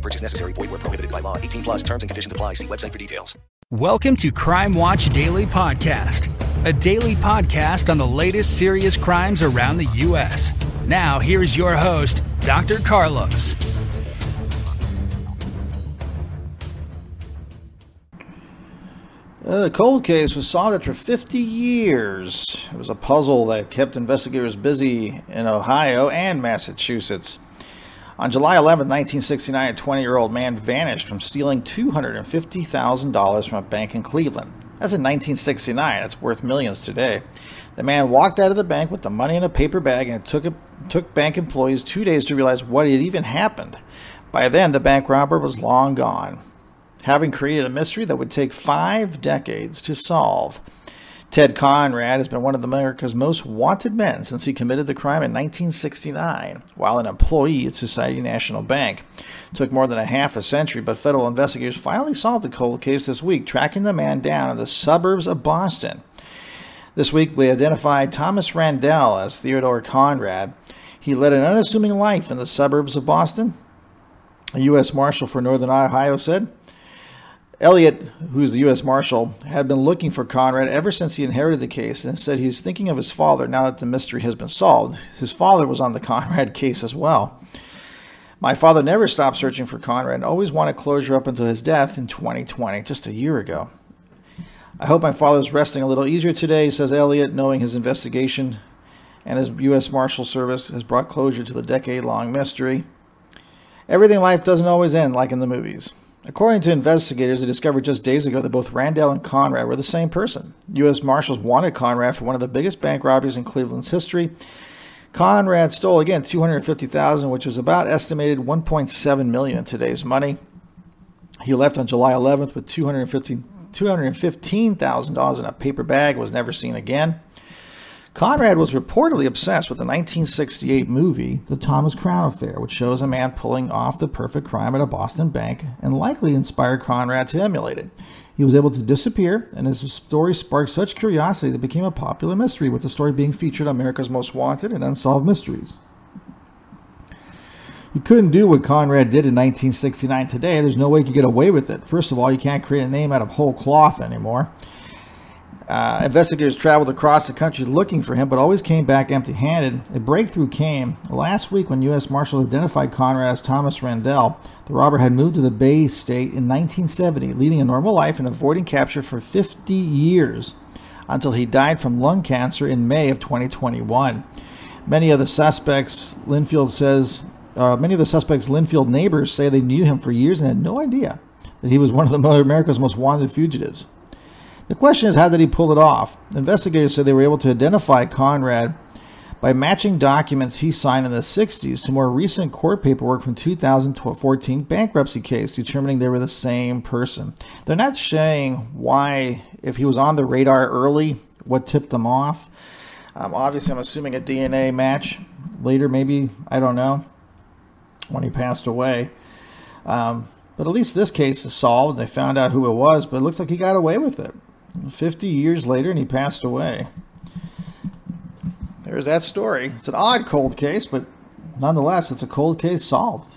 No purchase necessary. Void where prohibited by law. 18 plus terms and conditions apply. See website for details. Welcome to Crime Watch Daily Podcast, a daily podcast on the latest serious crimes around the U.S. Now, here's your host, Dr. Carlos. Uh, the cold case was solved after 50 years. It was a puzzle that kept investigators busy in Ohio and Massachusetts. On July 11, 1969, a 20 year old man vanished from stealing $250,000 from a bank in Cleveland. That's in 1969. That's worth millions today. The man walked out of the bank with the money in a paper bag, and it took, it took bank employees two days to realize what had even happened. By then, the bank robber was long gone having created a mystery that would take five decades to solve. Ted Conrad has been one of America's most wanted men since he committed the crime in 1969 while an employee at Society National Bank. It took more than a half a century, but federal investigators finally solved the cold case this week, tracking the man down in the suburbs of Boston. This week, we identified Thomas Randele as Theodore Conrad. He led an unassuming life in the suburbs of Boston. A U.S. Marshal for Northern Ohio said, Elliott, who's the U.S. Marshal, had been looking for Conrad ever since he inherited the case and said he's thinking of his father now that the mystery has been solved. His father was on the Conrad case as well. My father never stopped searching for Conrad and always wanted closure up until his death in 2020, just a year ago. I hope my father's resting a little easier today, says Elliott, knowing his investigation and his U.S. Marshal Service has brought closure to the decade long mystery. Everything in life doesn't always end like in the movies. According to investigators, they discovered just days ago that both Randele and Conrad were the same person. U.S. Marshals wanted Conrad for one of the biggest bank robberies in Cleveland's history. Conrad stole again 250,000, which was about estimated 1.7 million in today's money. He left on July 11th with 250, $215,000 in a paper bag, was never seen again. Conrad was reportedly obsessed with the 1968 movie, The Thomas Crown Affair, which shows a man pulling off the perfect crime at a Boston bank and likely inspired Conrad to emulate it. He was able to disappear, and his story sparked such curiosity that it became a popular mystery, with the story being featured on America's Most Wanted and Unsolved Mysteries. You couldn't do what Conrad did in 1969 today. There's no way you could get away with it. First of all, you can't create a name out of whole cloth anymore. Uh, investigators traveled across the country looking for him, but always came back empty handed. A breakthrough came last week when U.S. Marshals identified Conrad as Thomas Randele. The robber had moved to the Bay State in 1970, leading a normal life and avoiding capture for 50 years until he died from lung cancer in May of 2021. Many of the suspects, Lynnfield says, uh, many of the suspects' Lynnfield neighbors say they knew him for years and had no idea that he was one of the America's most wanted fugitives. The question is, how did he pull it off? Investigators said they were able to identify Conrad by matching documents he signed in the 60s to more recent court paperwork from 2014 bankruptcy case, determining they were the same person. They're not saying why, if he was on the radar early, what tipped them off. Um, obviously, I'm assuming a DNA match later, maybe, I don't know, when he passed away. Um, but at least this case is solved. They found out who it was, but it looks like he got away with it. 50 years later, and he passed away. There's that story. It's an odd cold case, but nonetheless, it's a cold case solved.